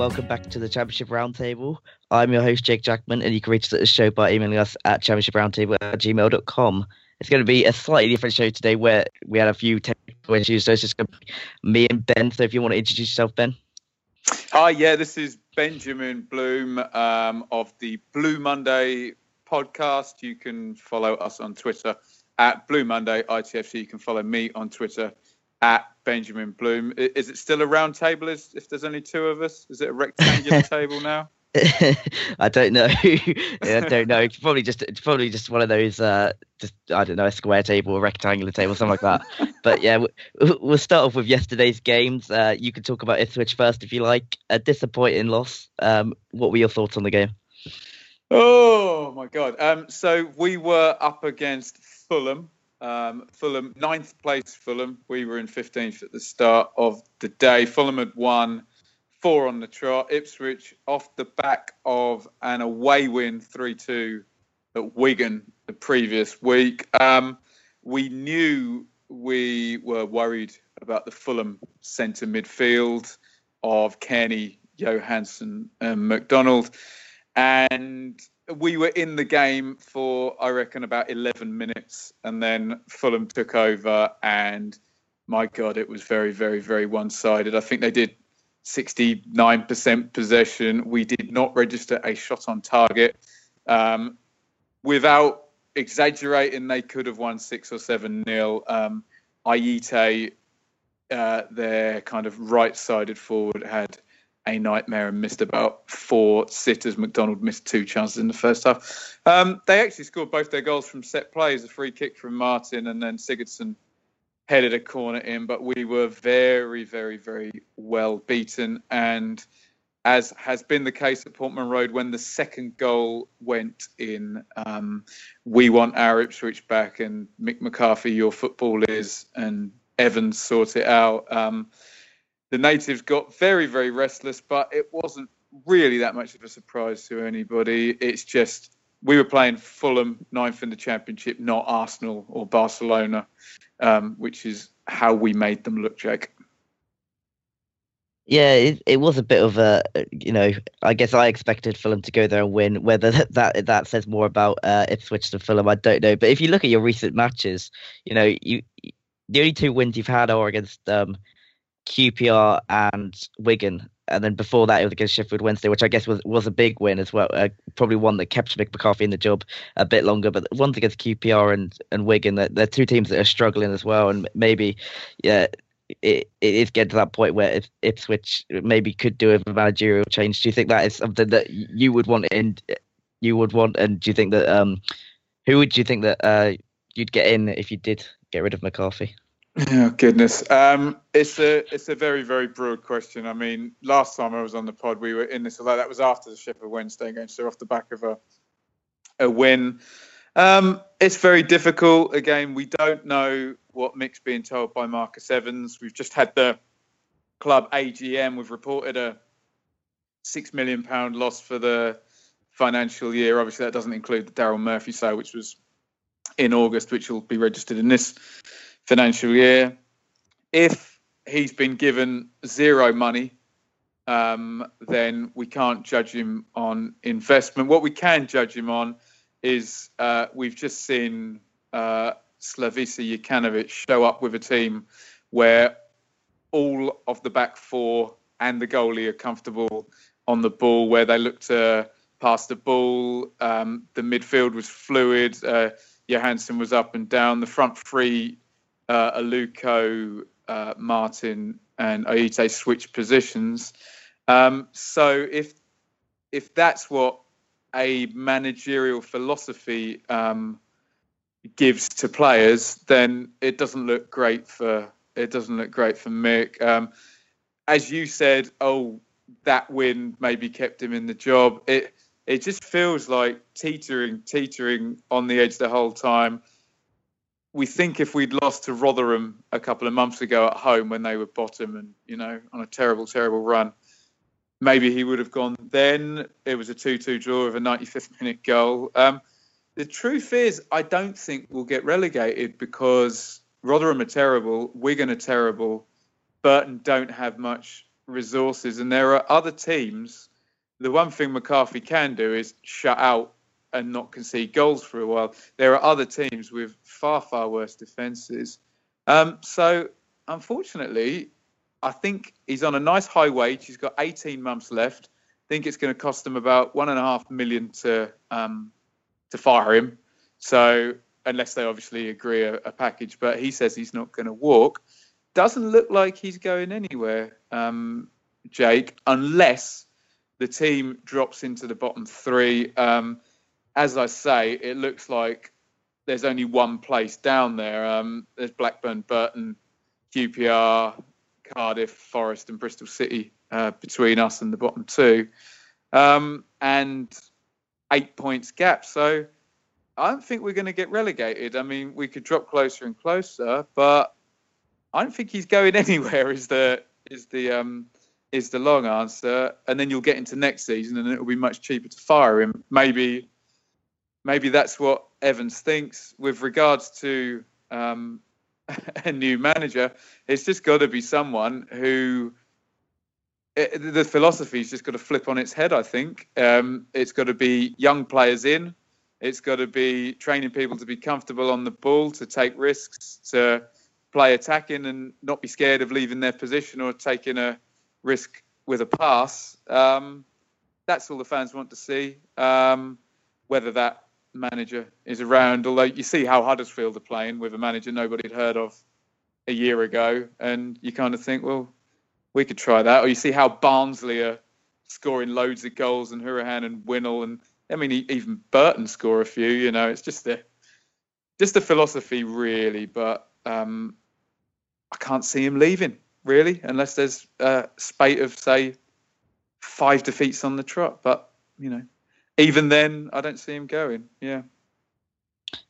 Welcome back to the Championship Roundtable. I'm your host, Jake Jackmann, and you can reach us at the show by emailing us at championshiproundtable at gmail.com. It's going to be a slightly different show today where we had a few technical issues, so it's just going to be me and Ben. So if you want to introduce yourself, Ben. Hi, yeah, this is Benjamin Bloom um, of the Blue Monday podcast. You can follow us on Twitter at Blue Monday ITFC. You can follow me on Twitter at Benjamin Bloom. Is it still a round table? Is if there's only two of us? Is it a rectangular table now? I don't know. I don't know. It's probably just it's probably just one of those uh just I don't know a square table, a rectangular table, something like that. but yeah, we- we'll start off with yesterday's games. Uh, you can talk about Ipswich first if you like. A disappointing loss. Um, what were your thoughts on the game? Oh my God! Um, so we were up against Fulham. Um, Fulham, ninth place Fulham. We were in 15th at the start of the day. Fulham had won four on the trot. Ipswich off the back of an away win 3 2 at Wigan the previous week. Um, we knew we were worried about the Fulham centre midfield of Cairney, Johansen, and McDonald. And we were in the game for, I reckon, about 11 minutes. And then Fulham took over. And my God, it was very, very, very one sided. I think they did 69% possession. We did not register a shot on target. Um, without exaggerating, they could have won six or seven nil. Um, Ayité, uh, their kind of right-sided forward, had a nightmare and missed about four sitters. McDonald missed two chances in the first half. Um, they actually scored both their goals from set plays, a free kick from Martin, and then Sigurdsson headed a corner in. But we were very, very, very well beaten. And as has been the case at Portman Road, when the second goal went in, um, we want our Ipswich back, and Mick McCarthy, your football is, and Evans sort it out. Um, the natives got very, very restless, but it wasn't really that much of a surprise to anybody. It's just we were playing Fulham ninth in the championship, not Arsenal or Barcelona, um, which is how we made them look, Jake. Yeah, it, it was a bit of a, you know, I guess I expected Fulham to go there and win. Whether that that, that says more about uh, Ipswich than Fulham, I don't know. But if you look at your recent matches, you know, you the only two wins you've had are against um, QPR and Wigan, and then before that it was against Sheffield Wednesday, which I guess was was a big win as well. Uh, probably one that kept Mick McCarthy in the job a bit longer. But ones against QPR and and Wigan, they're, they're two teams that are struggling as well, and maybe yeah. It, it is getting to that point where Ipswich maybe could do a managerial change. Do you think that is something that you would want in? You would want, and do you think that um, who would you think that uh, you'd get in if you did get rid of McCarthy? Oh goodness, um, it's a it's a very very broad question. I mean, last time I was on the pod, we were in this. Although that was after the Sheffield Wednesday game, so off the back of a a win. Um, it's very difficult. Again, we don't know what Mick's being told by Marcus Evans. We've just had the club AGM. We've reported a six million pound loss for the financial year. Obviously, that doesn't include the Daryl Murphy sale, which was in August, which will be registered in this financial year. If he's been given zero money um, then we can't judge him on investment. What we can judge him on is uh, we've just seen uh, Slavisa Jokanovic show up with a team where all of the back four and the goalie are comfortable on the ball, where they look to pass the ball. Um, the midfield was fluid. Uh, Johansen was up and down. The front three, uh, Aluko, uh, Martin, and Ayité switch positions. Um, so if if that's what a managerial philosophy um, gives to players, then it doesn't look great for it doesn't look great for Mick. Um, as you said, oh, that win maybe kept him in the job. It it just feels like teetering, teetering on the edge the whole time. We think if we'd lost to Rotherham a couple of months ago at home when they were bottom and you know on a terrible, terrible run, maybe he would have gone then. It was a 2-2 draw with a 95th minute goal. Um, the truth is, I don't think we'll get relegated because Rotherham are terrible, Wigan are terrible, Burton don't have much resources, and there are other teams. The one thing McCarthy can do is shut out and not concede goals for a while. There are other teams with far, far worse defences. Um, so, unfortunately, I think he's on a nice high wage. He's got 18 months left. I think it's going to cost them about one and a half million to um, to fire him. So unless they obviously agree a, a package, but he says he's not going to walk. Doesn't look like he's going anywhere, um, Jake, unless the team drops into the bottom three. Um, as I say, it looks like there's only one place down there. Um, there's Blackburn, Burton, QPR, Cardiff, Forest, and Bristol City uh, between us and the bottom two, um, and eight points gap. So I don't think we're going to get relegated. I mean, we could drop closer and closer, but I don't think he's going anywhere. Is the is the um, is the long answer? And then you'll get into next season, and it'll be much cheaper to fire him. Maybe maybe that's what Evans thinks with regards to um, a new manager. It's just got to be someone who it, the philosophy's just got to flip on its head. I think um, it's got to be young players in. It's got to be training people to be comfortable on the ball, to take risks, to play attacking, and not be scared of leaving their position or taking a risk with a pass. Um, that's all the fans want to see. Um, whether that manager is around, although you see how Huddersfield are playing with a manager nobody had heard of a year ago, and you kind of think, well, we could try that. Or you see how Barnsley are scoring loads of goals and Hourihane and Winnall and I mean even Burton score a few. You know, it's just the just the philosophy really. But um, I can't see him leaving really unless there's a spate of say five defeats on the trot. But you know, even then, I don't see him going. Yeah.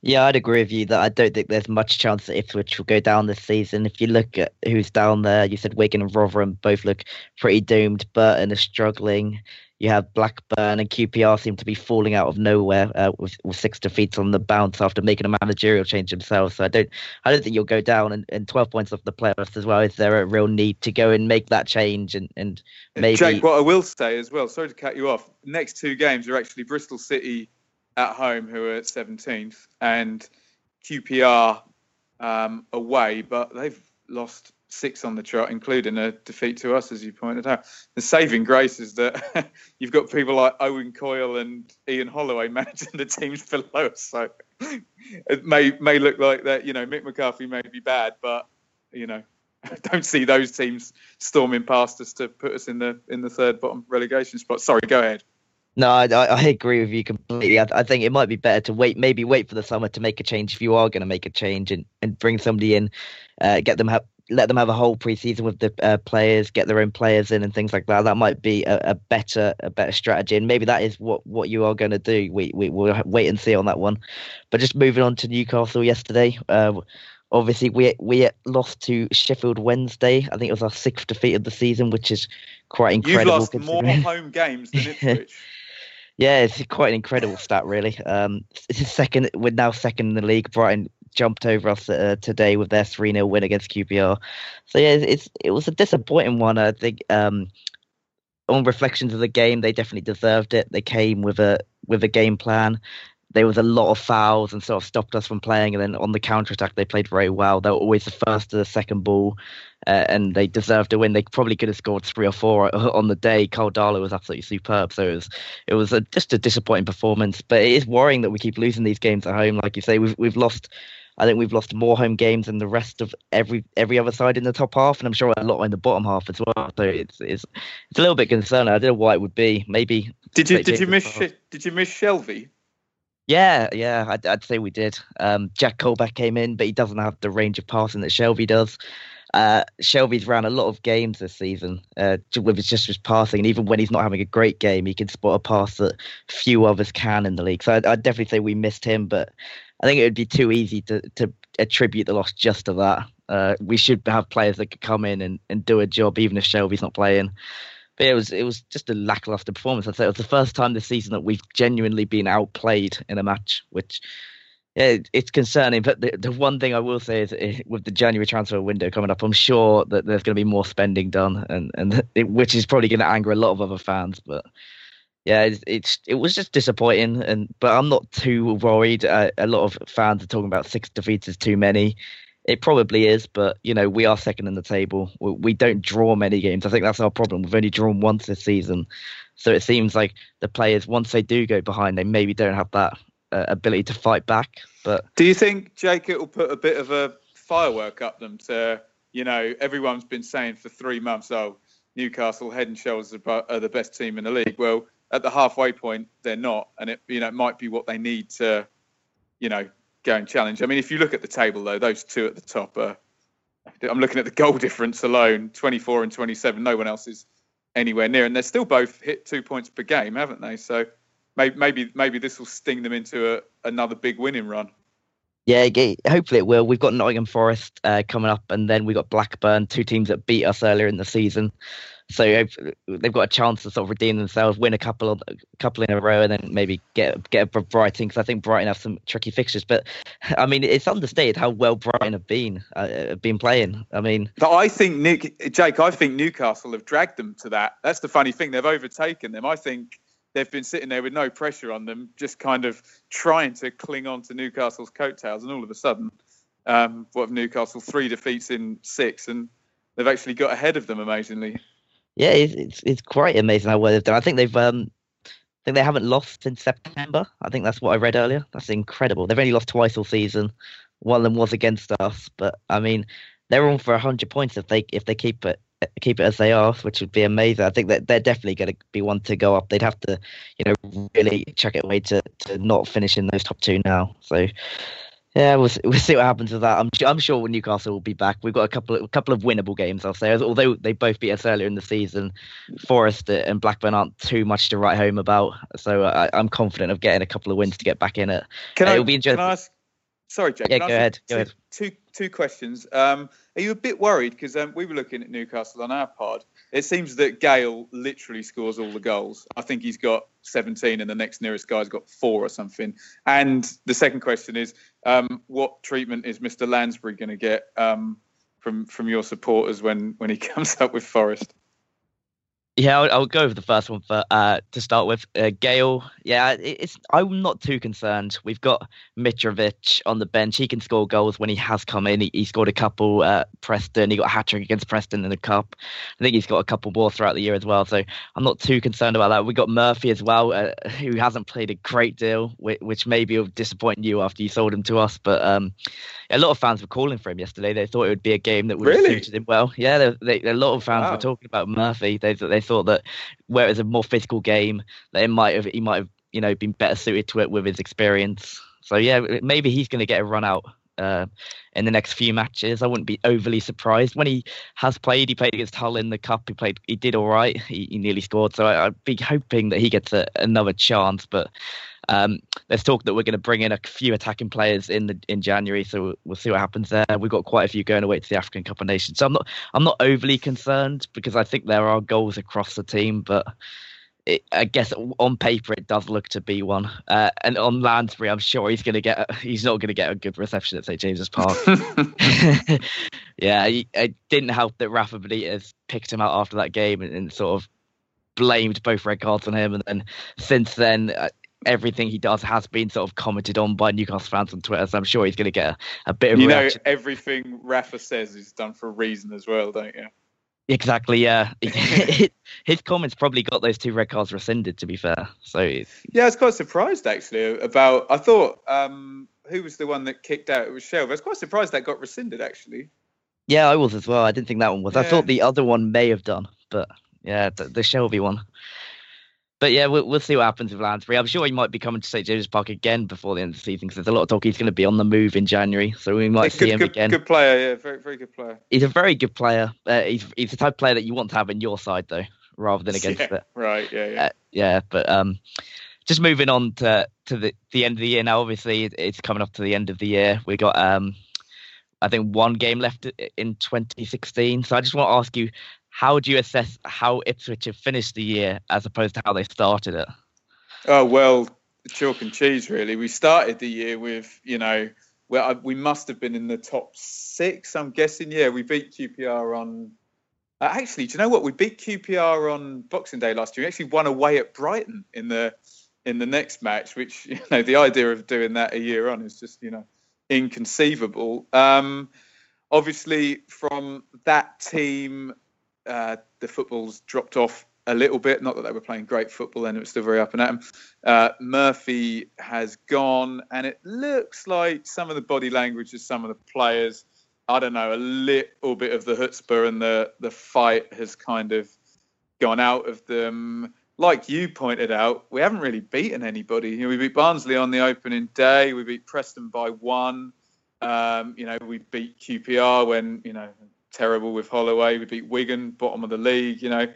Yeah, I'd agree with you that I don't think there's much chance that Ipswich will go down this season. If you look at who's down there, you said Wigan and Rotherham both look pretty doomed. Burton is struggling. You have Blackburn and QPR seem to be falling out of nowhere uh, with, with, six defeats on the bounce after making a managerial change themselves. So I don't, I don't think you'll go down and, and 12 points off the playoffs as well. Is there a real need to go and make that change and and maybe? Jake, what I will say as well. Sorry to cut you off. Next two games are actually Bristol City at home, who are 17th, and QPR um, away, but they've lost six on the trot, including a defeat to us, as you pointed out. The saving grace is that you've got people like Owen Coyle and Ian Holloway managing the teams below us. So it may may look like that. You know, Mick McCarthy may be bad, but you know, I don't see those teams storming past us to put us in the in the third bottom relegation spot. Sorry, go ahead. No, I, I agree with you completely. I, I, think it might be better to wait, maybe wait for the summer to make a change if you are going to make a change and, and bring somebody in, uh, get them have let them have a whole preseason with the uh, players, get their own players in and things like that. That might be a, a better a better strategy, and maybe that is what, what you are going to do. We we will wait and see on that one. But just moving on to Newcastle yesterday. Uh, obviously, we we lost to Sheffield Wednesday. I think it was our sixth defeat of the season, which is quite incredible. You've lost more home games than Ipswich. Yeah, it's quite an incredible stat, really. Um, it's second. We're now second in the league. Brighton jumped over us uh, today with their three 0 win against QPR. So yeah, it's it was a disappointing one. I think um, on reflections of the game, they definitely deserved it. They came with a with a game plan. There was a lot of fouls and sort of stopped us from playing. And then on the counter attack, they played very well. They were always the first to the second ball, uh, and they deserved a win. They probably could have scored three or four on the day. Karl Darlow was absolutely superb. So it was it was a, just a disappointing performance. But it is worrying that we keep losing these games at home. Like you say, we've we've lost I think we've lost more home games than the rest of every every other side in the top half, and I'm sure a lot in the bottom half as well. So it's it's it's a little bit concerning. I don't know why it would be. Maybe did you did you miss did you miss Shelvey? Yeah, yeah, I'd, I'd say we did. Um, Jack Colback came in, but he doesn't have the range of passing that Shelvey does. Uh, Shelvey's ran a lot of games this season uh, with just his passing, and even when he's not having a great game, he can spot a pass that few others can in the league. So I'd, I'd definitely say we missed him, but I think it would be too easy to, to attribute the loss just to that. Uh, we should have players that could come in and, and do a job, even if Shelvey's not playing. But it was it was just a lackluster performance. I'd say it was the first time this season that we've genuinely been outplayed in a match, which yeah, it's concerning. But the, the one thing I will say is eh, with the January transfer window coming up, I'm sure that there's going to be more spending done, and and it, which is probably going to anger a lot of other fans. But yeah, it's, it's, it was just disappointing, and but I'm not too worried. Uh, a lot of fans are talking about six defeats is too many. It probably is, but you know we are second in the table. We, we don't draw many games. I think that's our problem. We've only drawn once this season, so it seems like the players once they do go behind, they maybe don't have that uh, ability to fight back. But do you think Jake it will put a bit of a firework up them to you know everyone's been saying for three months, oh Newcastle head and shoulders are the best team in the league. Well, at the halfway point they're not, and it you know it might be what they need to, you know, go and challenge. I mean, if you look at the table though, those two at the top are. I'm looking at the goal difference alone, 24 and 27. No one else is anywhere near, and they're still both hit two points per game, haven't they? So maybe maybe, maybe this will sting them into a, another big winning run. Yeah, hopefully it will. We've got Nottingham Forest uh, coming up, and then we've got Blackburn, two teams that beat us earlier in the season. So they've got a chance to sort of redeem themselves, win a couple of, a couple in a row, and then maybe get get a Brighton because I think Brighton have some tricky fixtures. But I mean, it's understated how well Brighton have been uh, been playing. I mean, but I think Nick, Jake, I think Newcastle have dragged them to that. That's the funny thing; they've overtaken them. I think they've been sitting there with no pressure on them, just kind of trying to cling on to Newcastle's coattails, and all of a sudden, um, what have Newcastle three defeats in six, and they've actually got ahead of them amazingly yeah, it's, it's, it's quite amazing how well they've done. I think they've um, I think they haven't lost since September. I think that's what I read earlier. That's incredible. They've only lost twice all season. One of them was against us, but I mean, they're on for hundred points if they if they keep it keep it as they are, which would be amazing. I think that they're definitely going to be one to go up. They'd have to, you know, really chuck it away to to not finish in those top two now. So yeah, we'll, we'll see what happens with that. I'm, I'm sure Newcastle will be back. We've got a couple of, a couple of winnable games, I'll say. Although they both beat us earlier in the season, Forest and Blackburn aren't too much to write home about. So I, am confident of getting a couple of wins to get back in it. Can uh, I, it'll be interesting. Can I ask, sorry, Jake. Yeah, go ahead. Go ahead. Two, two questions. Um, are you a bit worried? Because um, we were looking at Newcastle on our pod. It seems that Gayle literally scores all the goals. I think he's got 17, and the next nearest guy's got four or something. And the second question is, um, what treatment is Mr. Lansbury going to get um, from from your supporters when when he comes up with Forest? Yeah, I'll, I'll, go with the first one for uh, to start with. Uh, Gayle, yeah, it's I'm not too concerned. We've got Mitrovic on the bench. He can score goals when he has come in. He, he scored a couple at Preston. He got a hat trick against Preston in the cup. I think he's got a couple more throughout the year as well. So I'm not too concerned about that. We got Murphy as well, uh, who hasn't played a great deal, which, which maybe will disappoint you after you sold him to us. But um, a lot of fans were calling for him yesterday. They thought it would be a game that would really? have suited him well. Yeah, they, they, a lot of fans wow. were talking about Murphy. They they thought that where it was a more physical game, that it might have he might have you know been better suited to it with his experience. So yeah, maybe he's going to get a run out uh, in the next few matches. I wouldn't be overly surprised when he has played. He played against Hull in the cup. He played. He did all right. He, he nearly scored. So I, would be hoping that he gets a, another chance. But um, there's talk that we're going to bring in a few attacking players in the in January, so we'll see what happens there. We've got quite a few going away to the African Cup of Nations, so I'm not I'm not overly concerned because I think there are goals across the team, but. It, I guess on paper it does look to be one, uh, and on Lansbury, I'm sure he's going to get. A, he's not going to get a good reception at St James's Park. yeah, it didn't help that Rafa Benitez picked him out after that game and, and sort of blamed both red cards on him, and then since then. Everything he does has been sort of commented on by Newcastle fans on Twitter, so I'm sure he's going to get a, a bit of You know, everything Rafa says is done for a reason as well, don't you? Exactly, yeah. His comments probably got those two red cards rescinded. To be fair, so Yeah, I was quite surprised actually about. I thought um, who was the one that kicked out? It was Shelvey. I was quite surprised that got rescinded actually. yeah, I was as well. I didn't think that one was. I thought the other one may have done, but yeah, the, the Shelvey one. But yeah, we'll, we'll see what happens with Lansbury. I'm sure he might be coming to St James's Park again before the end of the season because there's a lot of talk he's going to be on the move in January, so we might Yeah, see good, him good, again. good player, yeah, very very good player. He's a very good player. Uh, he's he's the type of player that you want to have in your side though, rather than against yeah, it. right, yeah, yeah. Uh, yeah, but um, just moving on to to the the end of the year now. Obviously, it's coming up to the end of the year. We got um, I think one game left in 2016. So I just want to ask you, how do you assess how Ipswich have finished the year as opposed to how they started it? Oh well, chalk and cheese really. We started the year with you know, well we must have been in the top six. I'm guessing. Yeah, we beat QPR on. Uh, actually, do you know what? We beat QPR on Boxing Day last year. We actually won away at Brighton in the in the next match. Which you know, the idea of doing that a year on is just you know inconceivable. Um, obviously, from that team, uh, the football's dropped off a little bit. Not that they were playing great football then; it was still very up and at 'em. Uh, Murphy has gone, and it looks like some of the body language of some of the players. I don't know, a little bit of the chutzpah and the the fight has kind of gone out of them. Like you pointed out, we haven't really beaten anybody. You know, we beat Barnsley on the opening day. We beat Preston by one. Um, you know, we beat QPR when you know terrible with Holloway. We beat Wigan, bottom of the league. You know,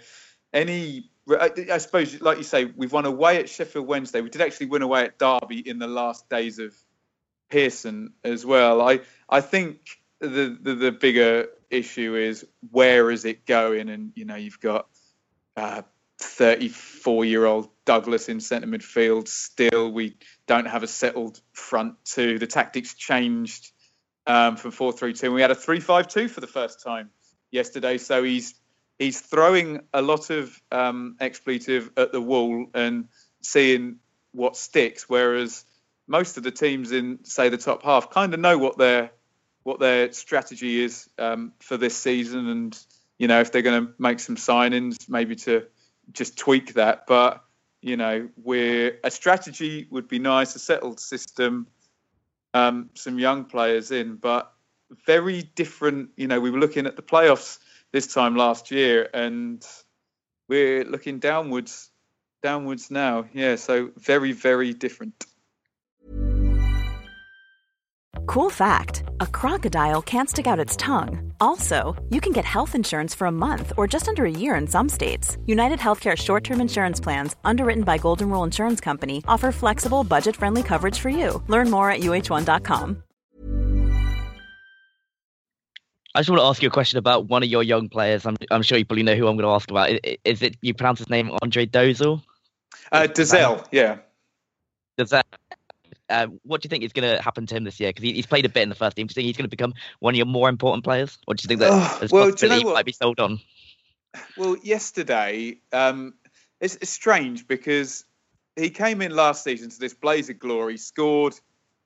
any. I suppose, like you say, we've won away at Sheffield Wednesday. We did actually win away at Derby in the last days of Pearson as well. I I think the the, the bigger issue is where is it going? And you know, you've got uh, 34 year old Douglas in centre midfield. Still, we don't have a settled front two. The tactics changed um, from 4 3 2. We had a 3 5 2 for the first time yesterday. So he's he's throwing a lot of um, expletive at the wall and seeing what sticks. Whereas most of the teams in, say, the top half kind of know what their what their strategy is um, for this season, and you know if they're going to make some signings, maybe to just tweak that. But you know, we're a strategy would be nice, a settled system, um, some young players in, but very different. You know, we were looking at the playoffs this time last year, and we're looking downwards, downwards now. Yeah, so very, very different. Cool fact a crocodile can't stick out its tongue. Also, you can get health insurance for a month or just under a year in some states. United Healthcare short term insurance plans, underwritten by Golden Rule Insurance Company, offer flexible, budget friendly coverage for you. Learn more at uh1.com. I just want to ask you a question about one of your young players. I'm I'm sure you probably know who I'm going to ask about. I- i- Is it you pronounce his name Andre Dozzell? Uh, Dozzell, yeah. Does Uh, what do you think is going to happen to him this year? Because he, he's played a bit in the first team. Do you think he's going to become one of your more important players, or do you think that Oh, there's well, you know he might be sold on? Well, yesterday, um, it's, it's strange because he came in last season to this blaze of glory, scored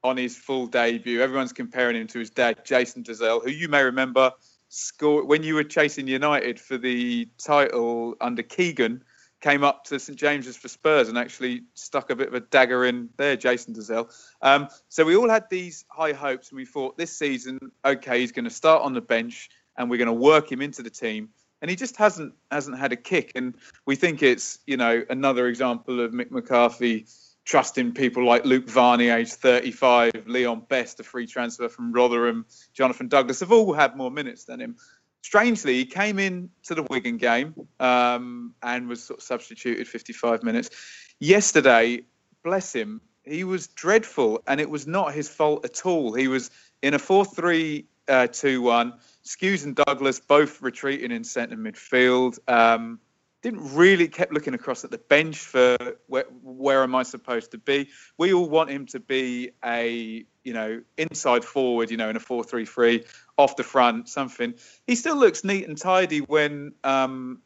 on his full debut. Everyone's comparing him to his dad, Jason Dozzell, who you may remember scored when you were chasing United for the title under Keegan. Came up to St James's for Spurs and actually stuck a bit of a dagger in there, Jason Dozzell. Um, so we all had these high hopes, and we thought this season, okay, he's going to start on the bench, and we're going to work him into the team and he just hasn't hasn't had a kick. And we think it's you know another example of Mick McCarthy trusting people like Luke Varney, age 35, Leon Best, a free transfer from Rotherham, Jonathan Douglas have all had more minutes than him. Strangely, he came in to the Wigan game um, and was sort of substituted 55 minutes. Yesterday, bless him, he was dreadful, and it was not his fault at all. He was in a 4 3 uh, 2 1. Skuse and Douglas both retreating in centre midfield. Um, didn't really kept looking across at the bench for where, where am I supposed to be. We all want him to be a you know inside forward, you know, in a four-three-three, off the front, something. He still looks neat and tidy when um,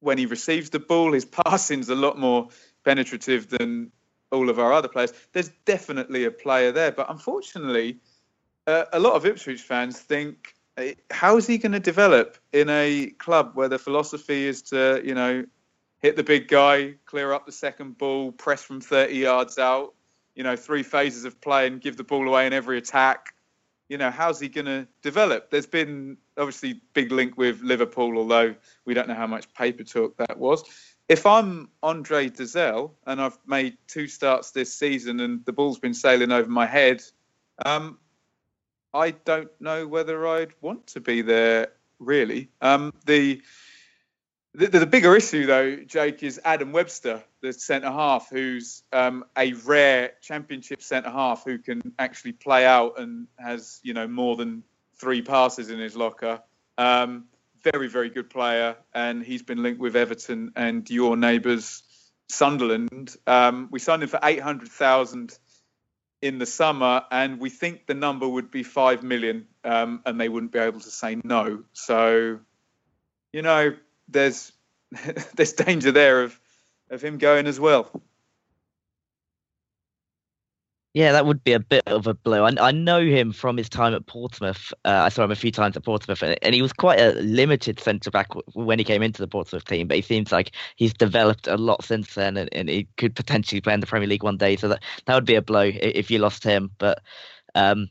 when he receives the ball, his passing's a lot more penetrative than all of our other players. There's definitely a player there, but unfortunately, uh, a lot of Ipswich fans think, how is he going to develop in a club where the philosophy is to, you know, hit the big guy, clear up the second ball, press from 30 yards out, you know, three phases of play and give the ball away in every attack. You know, how's he going to develop? There's been obviously big link with Liverpool, although we don't know how much paper talk that was. If I'm Andre Dozzell and I've made two starts this season and the ball's been sailing over my head, um, I don't know whether I'd want to be there really. Um, the, the, the bigger issue though, Jake, is Adam Webster, the centre half, who's um, a rare Championship centre half who can actually play out and has you know more than three passes in his locker. Um, very very good player, and he's been linked with Everton and your neighbours Sunderland. Um, we signed him for eight hundred thousand in the summer, and we think the number would be five million, um, and they wouldn't be able to say no. So, you know, there's there's danger there of of him going as well. Yeah, that would be a bit of a blow. I, I know him from his time at Portsmouth. Uh, I saw him a few times at Portsmouth, and, and he was quite a limited centre back when he came into the Portsmouth team. But he seems like he's developed a lot since then, and, and he could potentially play in the Premier League one day. So that that would be a blow if you lost him. But um,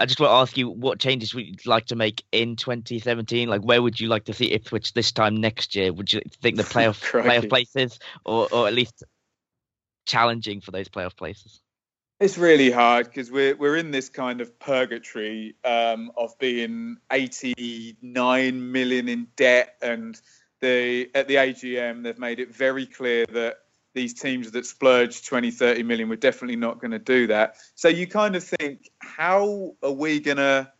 I just want to ask you what changes would you like to make in 2017? Like, where would you like to see Ipswich this time next year? Would you think the playoff playoff places, or or at least challenging for those playoff places? It's really hard because we're we're in this kind of purgatory um, of being 89 million in debt, and the at the AGM they've made it very clear that these teams that splurge 20, 30 million, we're definitely not going to do that. So you kind of think, how are we going to,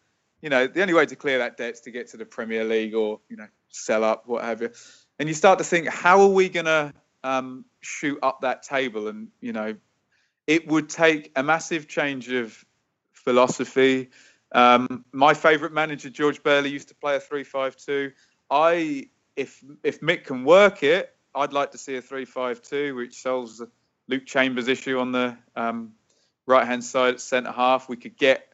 you know, the only way to clear that debt is to get to the Premier League or you know sell up, what have you. And you start to think, how are we going to um, shoot up that table and you know it would take a massive change of philosophy. Um, my favourite manager, George Burley, used to play a three-five-two. I, if if Mick can work it, I'd like to see a three-five-two, which solves the Luke Chambers issue on the um, right-hand side at centre half. We could get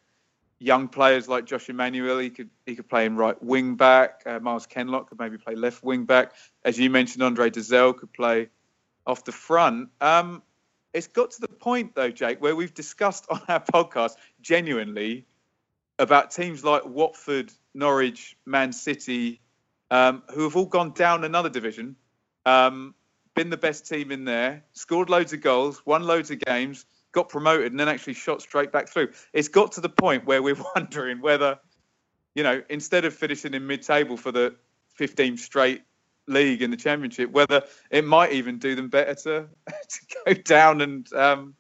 young players like Josh Emmanuel. He could he could play in right wing back. Uh, Miles Kenlock could maybe play left wing back. As you mentioned, Andre Dozzell could play off the front. Um, it's got to the point though, Jake, where we've discussed on our podcast genuinely about teams like Watford, Norwich, Man City, um, who have all gone down another division, um, been the best team in there, scored loads of goals, won loads of games, got promoted, and then actually shot straight back through. It's got to the point where we're wondering whether, you know, instead of finishing in mid-table for the 15 straight league in the championship, whether it might even do them better to to go down and um,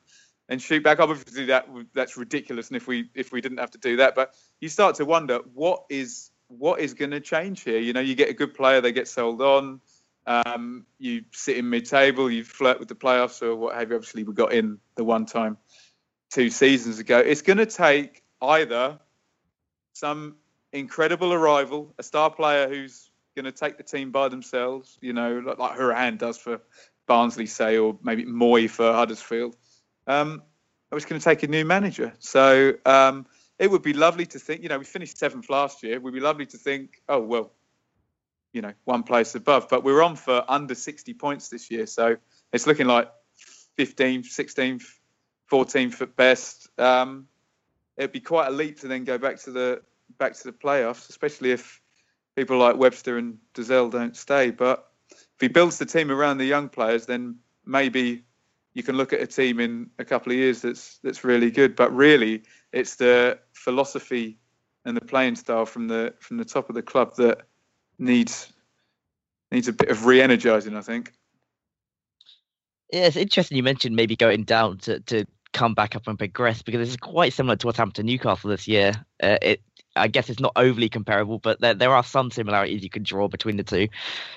and shoot back up. Obviously, that that's ridiculous, and if we if we didn't have to do that, but you start to wonder what is what is going to change here. You know, you get a good player, they get sold on. Um, you sit in mid-table, you flirt with the playoffs or what have you. Obviously, we got in the one time two seasons ago. It's going to take either some incredible arrival, a star player who's going to take the team by themselves, you know, like, like does for Barnsley, say, or maybe Mooy for Huddersfield. Um, I was going to take a new manager. So um, it would be lovely to think, you know, we finished seventh last year. It would be lovely to think, oh, well, you know, one place above. But we're on for under 60 points this year. So it's looking like 15th, 16th, 14th at best. Um, it'd be quite a leap to then go back to the back to the playoffs, especially if people like Webster and Dozzell don't stay. But if he builds the team around the young players, then maybe you can look at a team in a couple of years that's that's really good. But really, it's the philosophy and the playing style from the from the top of the club that needs needs a bit of re-energizing, I think. Yeah, it's interesting you mentioned maybe going down to, to come back up and progress because this is quite similar to what's happened to Newcastle this year. Uh, it I guess it's not overly comparable, but there, there are some similarities you can draw between the two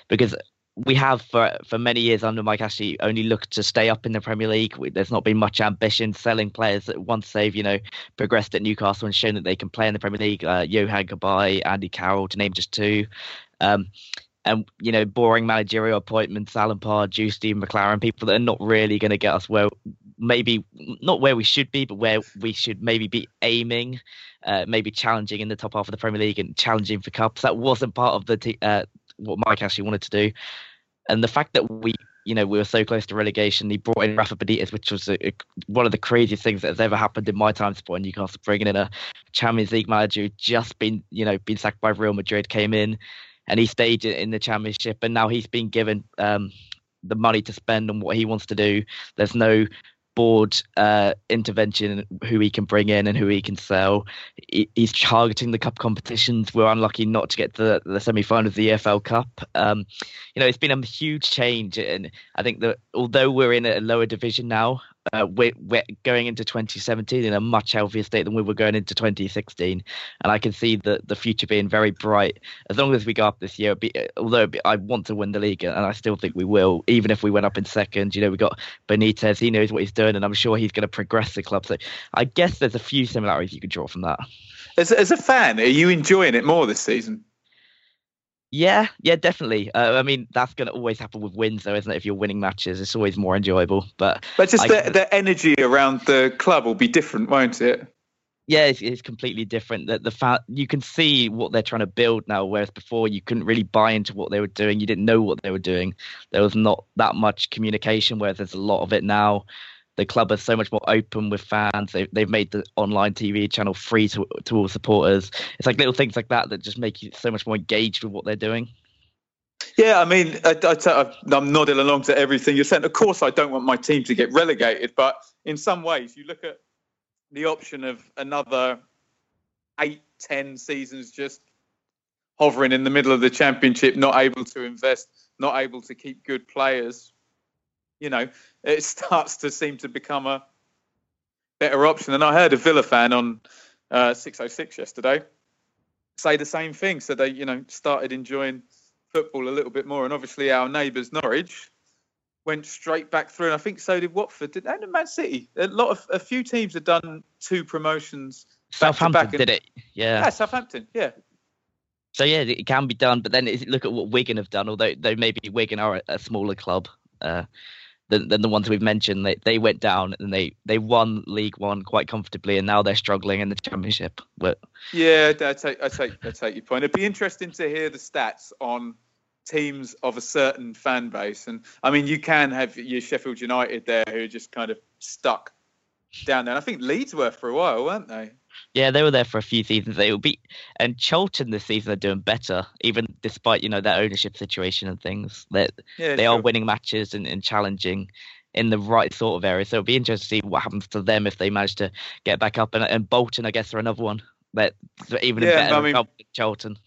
because we have for for many years under Mike Ashley only looked to stay up in the Premier League. There's not been much ambition selling players that once they've you know progressed at Newcastle and shown that they can play in the Premier League. Uh, Yohan Cabaye, Andy Carroll, to name just two. Um, and you know boring managerial appointments, Alan Pardew, Steve McClaren, people that are not really going to get us where maybe not where we should be, but where we should maybe be aiming, uh, maybe challenging in the top half of the Premier League and challenging for cups. That wasn't part of the t- uh, what Mike actually wanted to do, and the fact that we. You know, we were so close to relegation. He brought in Rafa Benitez, which was a, a, one of the craziest things that has ever happened in my time supporting Newcastle. Bringing in a Champions League manager who just been, you know, been sacked by Real Madrid, came in, and he stayed in the championship and now he's been given um, the money to spend on what he wants to do there's no board uh, intervention who he can bring in and who he can sell. He, he's targeting the cup competitions. We're unlucky not to get the, the semi-final of the EFL Cup. Um, you know it's been a huge change and I think that although we're in a lower division now uh, we're, we're going into 2017 in a much healthier state than we were going into 2016, and I can see the the future being very bright as long as we go up this year. Be, although I want to win the league, and I still think we will, even if we went up in second. You know, we got Benitez; he knows what he's doing, and I'm sure he's going to progress the club. So I guess there's a few similarities you could draw from that. As as a fan, are you enjoying it more this season? Yeah, yeah, definitely. Uh, I mean, that's going to always happen with wins, though, isn't it? If you're winning matches, it's always more enjoyable. But but just I, the, the energy around the club will be different, won't it? Yeah, it's, it's completely different. That the fact you can see what they're trying to build now, whereas before you couldn't really buy into what they were doing. You didn't know what they were doing. There was not that much communication, whereas there's a lot of it now the club is so much more open with fans. They, they've made the online TV channel free to, to all supporters. It's like little things like that that just make you so much more engaged with what they're doing. Yeah, I mean, I, I, I'm nodding along to everything you're saying. Of course, I don't want my team to get relegated, but in some ways, you look at the option of another eight, ten seasons just hovering in the middle of the championship, not able to invest, not able to keep good players. You know, it starts to seem to become a better option. And I heard a Villa fan on uh, 606 yesterday say the same thing. So they, you know, started enjoying football a little bit more. And obviously, our neighbours Norwich went straight back through. And I think so did Watford. Did and Man City. A lot of a few teams have done two promotions. Southampton back did it. Yeah. Yeah, Southampton. Yeah. So yeah, it can be done. But then look at what Wigan have done. Although though maybe Wigan are a, a smaller club. Uh, than, than the ones we've mentioned. They they went down and they they won League One quite comfortably, and now they're struggling in the Championship. But yeah, I take I take I take your point. It'd be interesting to hear the stats on teams of a certain fan base, and I mean, you can have your Sheffield United there who are just kind of stuck down there. And I think Leeds were for a while, weren't they? Yeah, they were there for a few seasons. They will be, and Charlton this season are doing better, even despite you know their ownership situation and things. That yeah, they are winning matches and, and challenging in the right sort of area. So it'll be interesting to see what happens to them if they manage to get back up. And, and Bolton, I guess, are another one that even yeah, better I mean, Charlton.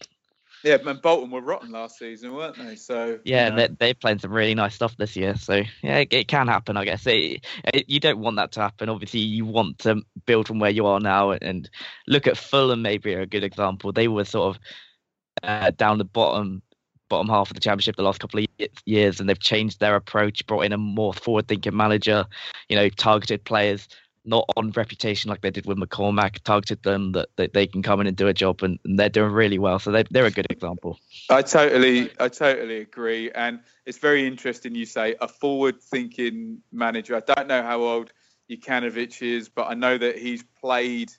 Yeah, and Bolton were rotten last season, weren't they? So yeah, you know. they, are playing some really nice stuff this year. So yeah, it, it can happen, I guess. It, it, you don't want that to happen. Obviously, you want to build from where you are now, and look at Fulham. Maybe are a good example. They were sort of uh, down the bottom bottom half of the championship the last couple of years, and they've changed their approach, brought in a more forward-thinking manager, you know, targeted players not on reputation like they did with McCormack, targeted them that, that they can come in and do a job, and, and they're doing really well. So they, they're a good example. I totally, I totally agree, and it's very interesting. You say a forward-thinking manager. I don't know how old Jokanovic is, but I know that he's played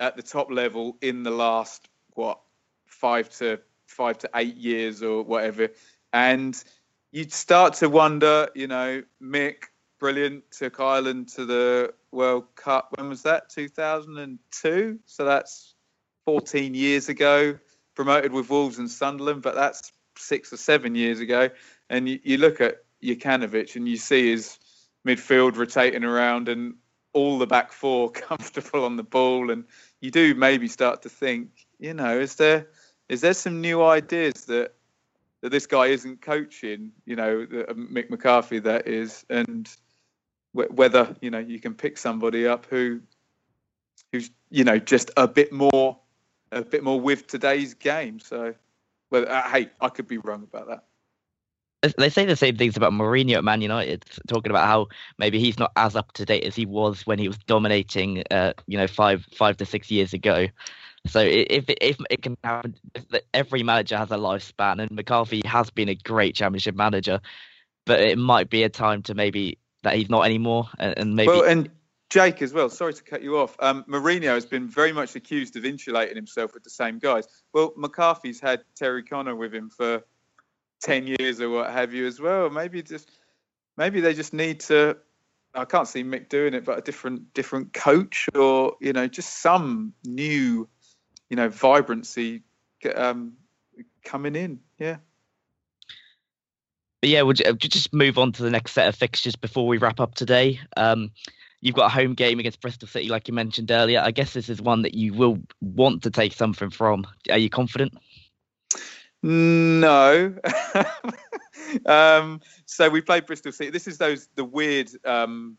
at the top level in the last what five to five to eight years or whatever, and you'd start to wonder, you know, Mick brilliant. Took Ireland to the World Cup. When was that? 2002. So that's 14 years ago. Promoted with Wolves and Sunderland, but that's six or seven years ago. And you, you look at Jokanovic and you see his midfield rotating around and all the back four comfortable on the ball. And you do maybe start to think, you know, is there is there some new ideas that that this guy isn't coaching? You know, uh, Mick McCarthy that is, and whether you know you can pick somebody up who who's you know just a bit more a bit more with today's game. So, well, uh, hey, I could be wrong about that. They say the same things about Mourinho at Man United, talking about how maybe he's not as up to date as he was when he was dominating, uh, you know, five five to six years ago. So if if it can happen, every manager has a lifespan, and McCarthy has been a great Championship manager, but it might be a time to maybe that he's not anymore, and, maybe. Well, and Jake as well. Sorry to cut you off. Um, Mourinho has been very much accused of insulating himself with the same guys. Well, McCarthy's had Terry Connor with him for ten years or what have you as well. Maybe just maybe they just need to I can't see Mick doing it, but a different different coach or you know just some new you know vibrancy um, coming in. Yeah. But yeah, we'll just move on to the next set of fixtures before we wrap up today. Um, you've got a home game against Bristol City, like you mentioned earlier. I guess this is one that you will want to take something from. Are you confident? No. um, so we played Bristol City. This is those the weird um,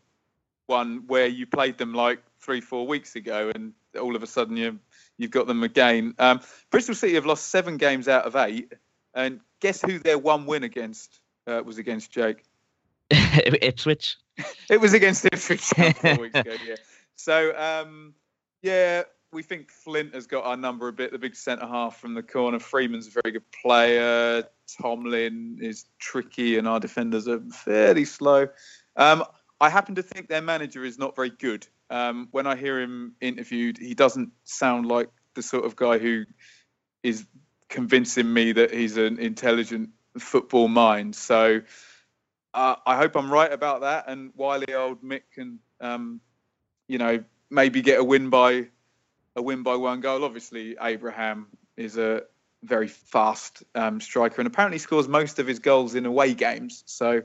one where you played them like three, four weeks ago, and all of a sudden you you've got them again. Um, Bristol City have lost seven games out of eight, and guess who their one win against uh, was against Jake? Ipswich. it was against Ipswich four weeks ago. Yeah. So um, yeah, we think Flint has got our number a bit. The big centre half from the corner. Freeman's a very good player. Tomlin is tricky, and our defenders are fairly slow. Um, I happen to think their manager is not very good. Um, when I hear him interviewed, he doesn't sound like the sort of guy who is convincing me that he's an intelligent football mind. So uh, I hope I'm right about that, and wily old Mick can, um, you know, maybe get a win by a win by one goal. Obviously, Abraham is a very fast um, striker and apparently scores most of his goals in away games. So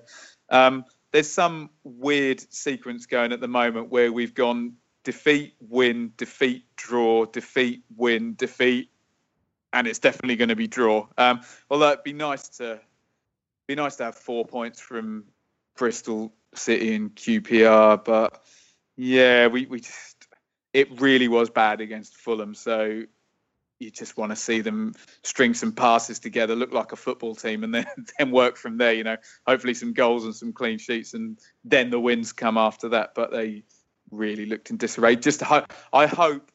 um, there's some weird sequence going at the moment where we've gone defeat, win, defeat, draw, defeat, win, defeat, and it's definitely going to be draw. Um, although it'd be nice to be nice to have four points from Bristol City and QPR, but yeah, we, we just it really was bad against Fulham. So you just want to see them string some passes together, look like a football team, and then then work from there. You know, hopefully some goals and some clean sheets, and then the wins come after that. But they really looked in disarray. Just ho- I hope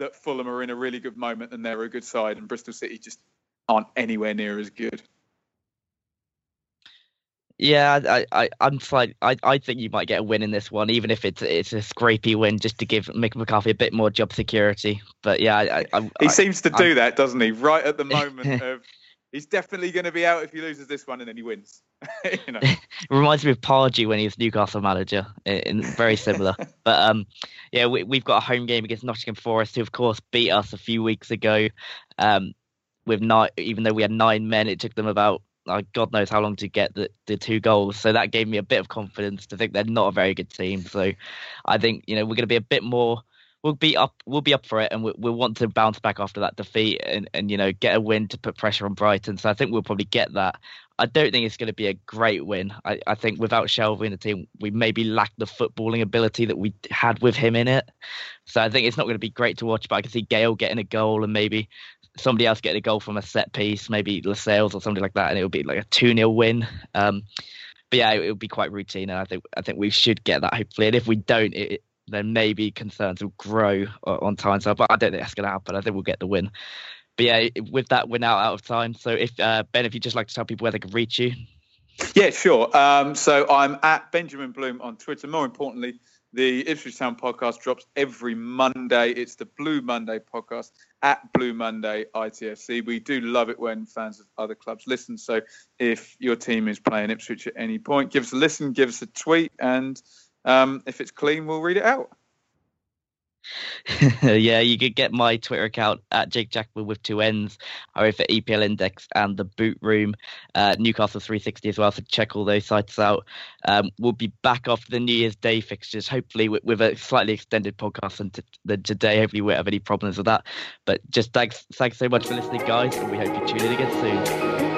that Fulham are in a really good moment and they're a good side, and Bristol City just aren't anywhere near as good. Yeah, I, I, I'm slight. I, I think you might get a win in this one, even if it's it's a scrapey win, just to give Mick McCarthy a bit more job security. But yeah, I, I, he seems to do that, doesn't he? Right at the moment of he's definitely going to be out if he loses this one, and then he wins. you know? reminds me of Pardew when he was Newcastle manager. In, very similar, but um, yeah, we, we've got a home game against Nottingham Forest, who of course beat us a few weeks ago. Um, with nine, even though we had nine men, it took them about like God knows how long to get the, the two goals. So that gave me a bit of confidence to think they're not a very good team. So I think you know we're going to be a bit more. We'll be up. We'll be up for it, and we'll, we'll want to bounce back after that defeat, and, and you know get a win to put pressure on Brighton. So I think we'll probably get that. I don't think it's going to be a great win. I, I think without Shelvey in the team, we maybe lack the footballing ability that we had with him in it. So I think it's not going to be great to watch. But I can see Gayle getting a goal and maybe somebody else getting a goal from a set piece, maybe Lascelles or something like that, and it would be like a 2 0 win. Um, but yeah, it, would be quite routine, and I think I think we should get that hopefully. And if we don't, it, then maybe concerns will grow on time. So, but I don't think that's going to happen. I think we'll get the win. But yeah, with that, we're now out of time. So if uh, Ben, if you'd just like to tell people where they can reach you. Yeah, sure. Um, so I'm at Benjamin Bloom on Twitter. More importantly, the Ipswich Town podcast drops every Monday. It's the Blue Monday podcast at Blue Monday ITFC. We do love it when fans of other clubs listen. So if your team is playing Ipswich at any point, give us a listen, give us a tweet, and um, if it's clean, we'll read it out. yeah, you could get my Twitter account at Jake Jackmann with two N's, or for EPL Index and the Boot Room, uh, Newcastle 360 as well. So check all those sites out. Um, we'll be back after the New Year's Day fixtures, hopefully with, with a slightly extended podcast than, t- than today. Hopefully, we won't have any problems with that. But just thanks, thanks so much for listening, guys, and we hope you tune in again soon.